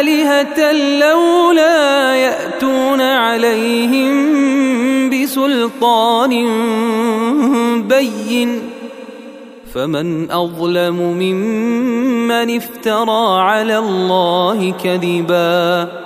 آلهة لولا يأتون عليهم بسلطان بين. فمن أظلم ممن افترى على الله كذبا.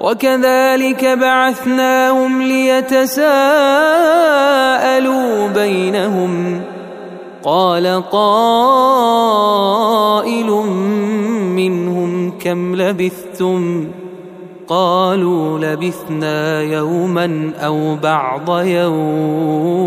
وكذلك بعثناهم ليتساءلوا بينهم. قال قائل منهم كم لبثتم؟ قالوا لبثنا يوما أو بعض يوم.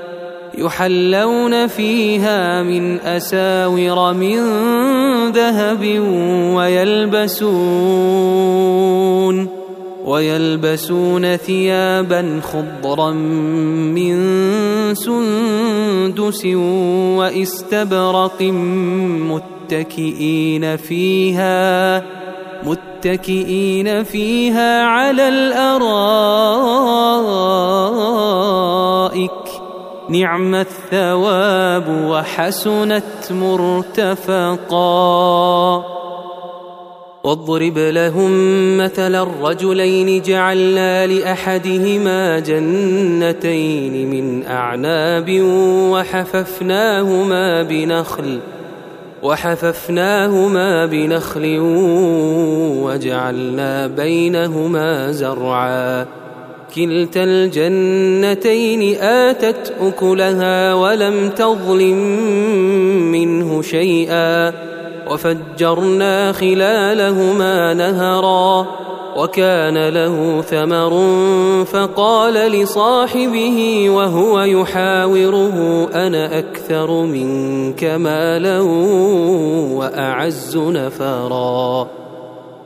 يحلون فيها من أساور من ذهب ويلبسون ويلبسون ثيابا خضرا من سندس وإستبرق متكئين فيها متكئين فيها على الأرائك. نعم الثواب وحسنت مرتفقا. واضرب لهم مثل الرجلين جعلنا لأحدهما جنتين من أعناب وحففناهما بنخل وحففناهما بنخل وجعلنا بينهما زرعا. كلتا الجنتين آتت أكلها ولم تظلم منه شيئا وفجرنا خلالهما نهرا وكان له ثمر فقال لصاحبه وهو يحاوره أنا أكثر منك مالا وأعز نفرا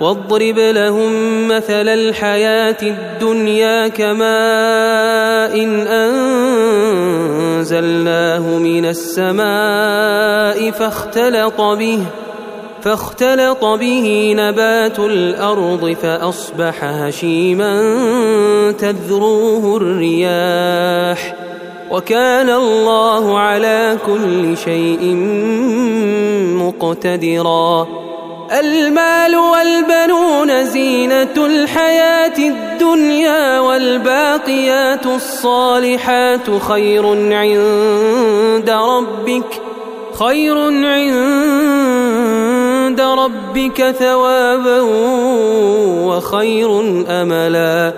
واضرب لهم مثل الحياة الدنيا كماء إن أنزلناه من السماء فاختلط به فاختلط به نبات الأرض فأصبح هشيما تذروه الرياح. وكان الله على كل شيء مقتدرا. المال والبنون زينة الحياة الدنيا والباقيات الصالحات خير عند ربك خير عند ربك ثوابا وخير أملا.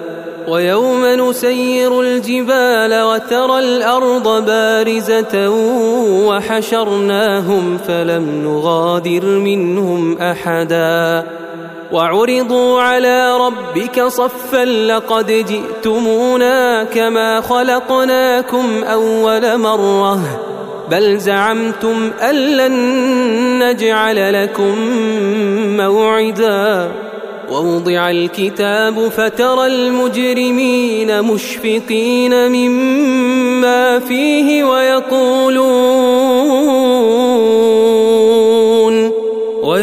ويوم نسير الجبال وترى الأرض بارزة وحشرناهم فلم نغادر منهم أحدا. وعرضوا على ربك صفا لقد جئتمونا كما خلقناكم أول مرة. بل زعمتم أن لن نجعل لكم موعدا. ووضع الكتاب فترى المجرمين مشفقين مما فيه ويقولون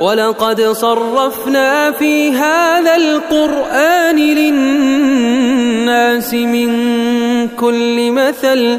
ولقد صرفنا في هذا القرآن للناس من كل مثل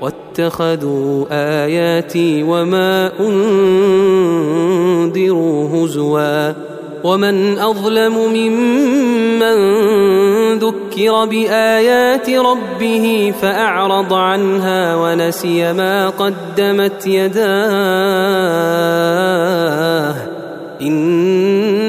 واتخذوا آياتي وما أنذروا هزوا ومن أظلم ممن ذكر بآيات ربه فأعرض عنها ونسي ما قدمت يداه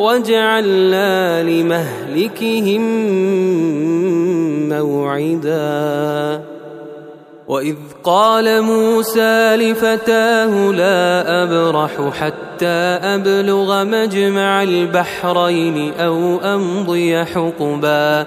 وجعلنا لمهلكهم موعدا. وإذ قال موسى لفتاه لا أبرح حتى أبلغ مجمع البحرين أو أمضي حقبا.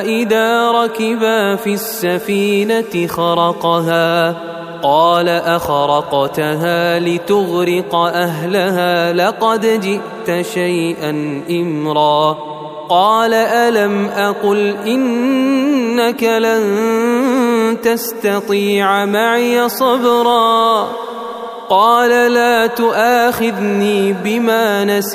إذا ركبا في السفينة خرقها قال أخرقتها لتغرق أهلها لقد جئت شيئا إمرا. قال ألم أقل إنك لن تستطيع معي صبرا؟ قال لا تؤاخذني بما نسيت.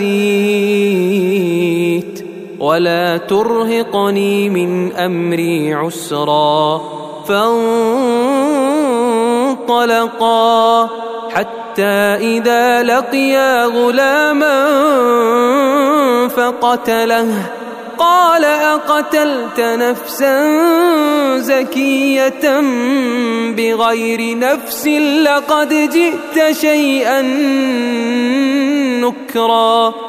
ولا ترهقني من أمري عسرا. فانطلقا حتى إذا لقيا غلاما فقتله. قال أقتلت نفسا زكية بغير نفس لقد جئت شيئا نكرا.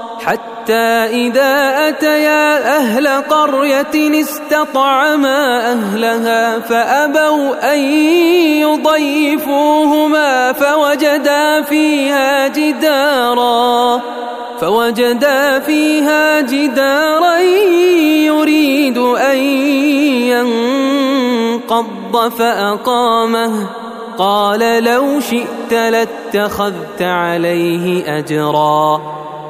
حتى إذا أتيا أهل قرية استطعما أهلها فأبوا أن يضيفوهما فوجدا فيها جدارا فوجدا فيها جدارا يريد أن ينقض فأقامه قال لو شئت لاتخذت عليه أجرا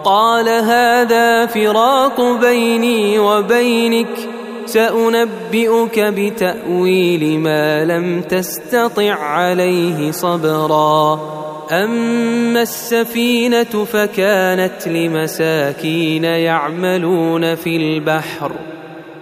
قال هذا فراق بيني وبينك سأنبئك بتأويل ما لم تستطع عليه صبرا. أما السفينة فكانت لمساكين يعملون في البحر.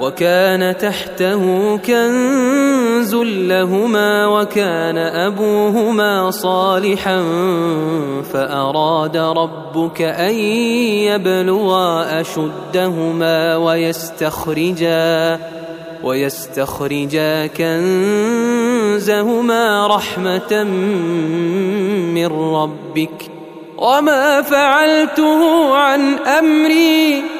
وكان تحته كنز لهما وكان أبوهما صالحا فأراد ربك أن يبلغا أشدهما ويستخرجا ويستخرجا كنزهما رحمة من ربك. وما فعلته عن أمري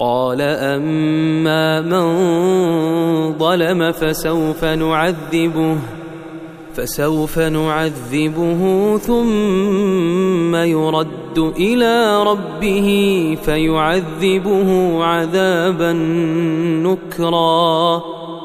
قال أما من ظلم فسوف نعذبه فسوف نعذبه ثم يرد إلى ربه فيعذبه عذابا نكرا.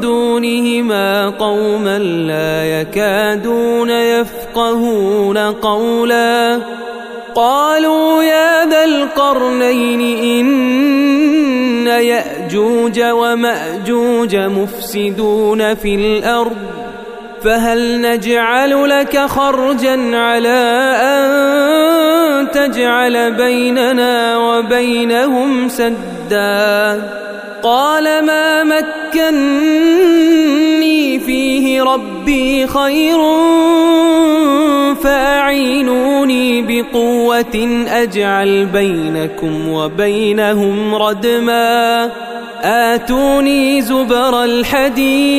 دونهما قوما لا يكادون يفقهون قولا. قالوا يا ذا القرنين إن يأجوج ومأجوج مفسدون في الأرض فهل نجعل لك خرجا على أن تجعل بيننا وبينهم سدا؟ قال ما مكني فيه ربي خير فأعينوني بقوة أجعل بينكم وبينهم ردما. آتوني زبر الحديد.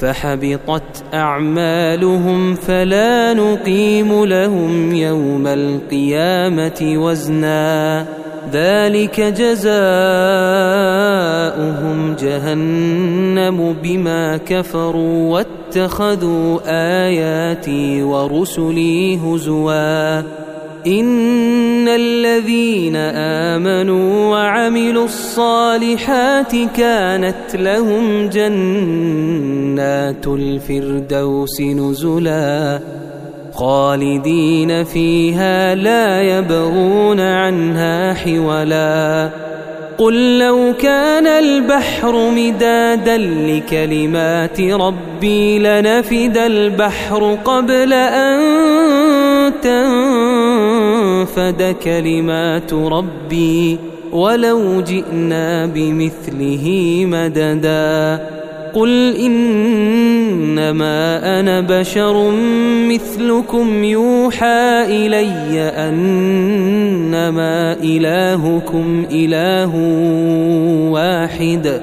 فحبطت أعمالهم فلا نقيم لهم يوم القيامة وزنا. ذلك جزاؤهم جهنم بما كفروا واتخذوا آياتي ورسلي هزوا. إن الذين آمنوا وعملوا الصالحات كانت لهم جنات الفردوس نزلا خالدين فيها لا يبغون عنها حولا قل لو كان البحر مدادا لكلمات ربي لنفد البحر قبل أن تنفد كلمات ربي ولو جئنا بمثله مددا. قل إنما أنا بشر مثلكم يوحى إلي أنما إلهكم إله واحد.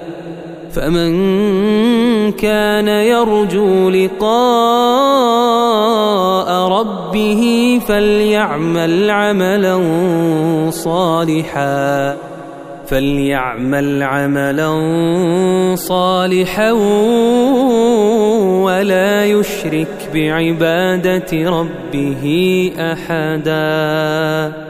فمن كان يرجو لقاء ربه فليعمل عملا صالحا فليعمل عملا صالحا ولا يشرك بعبادة ربه أحدا.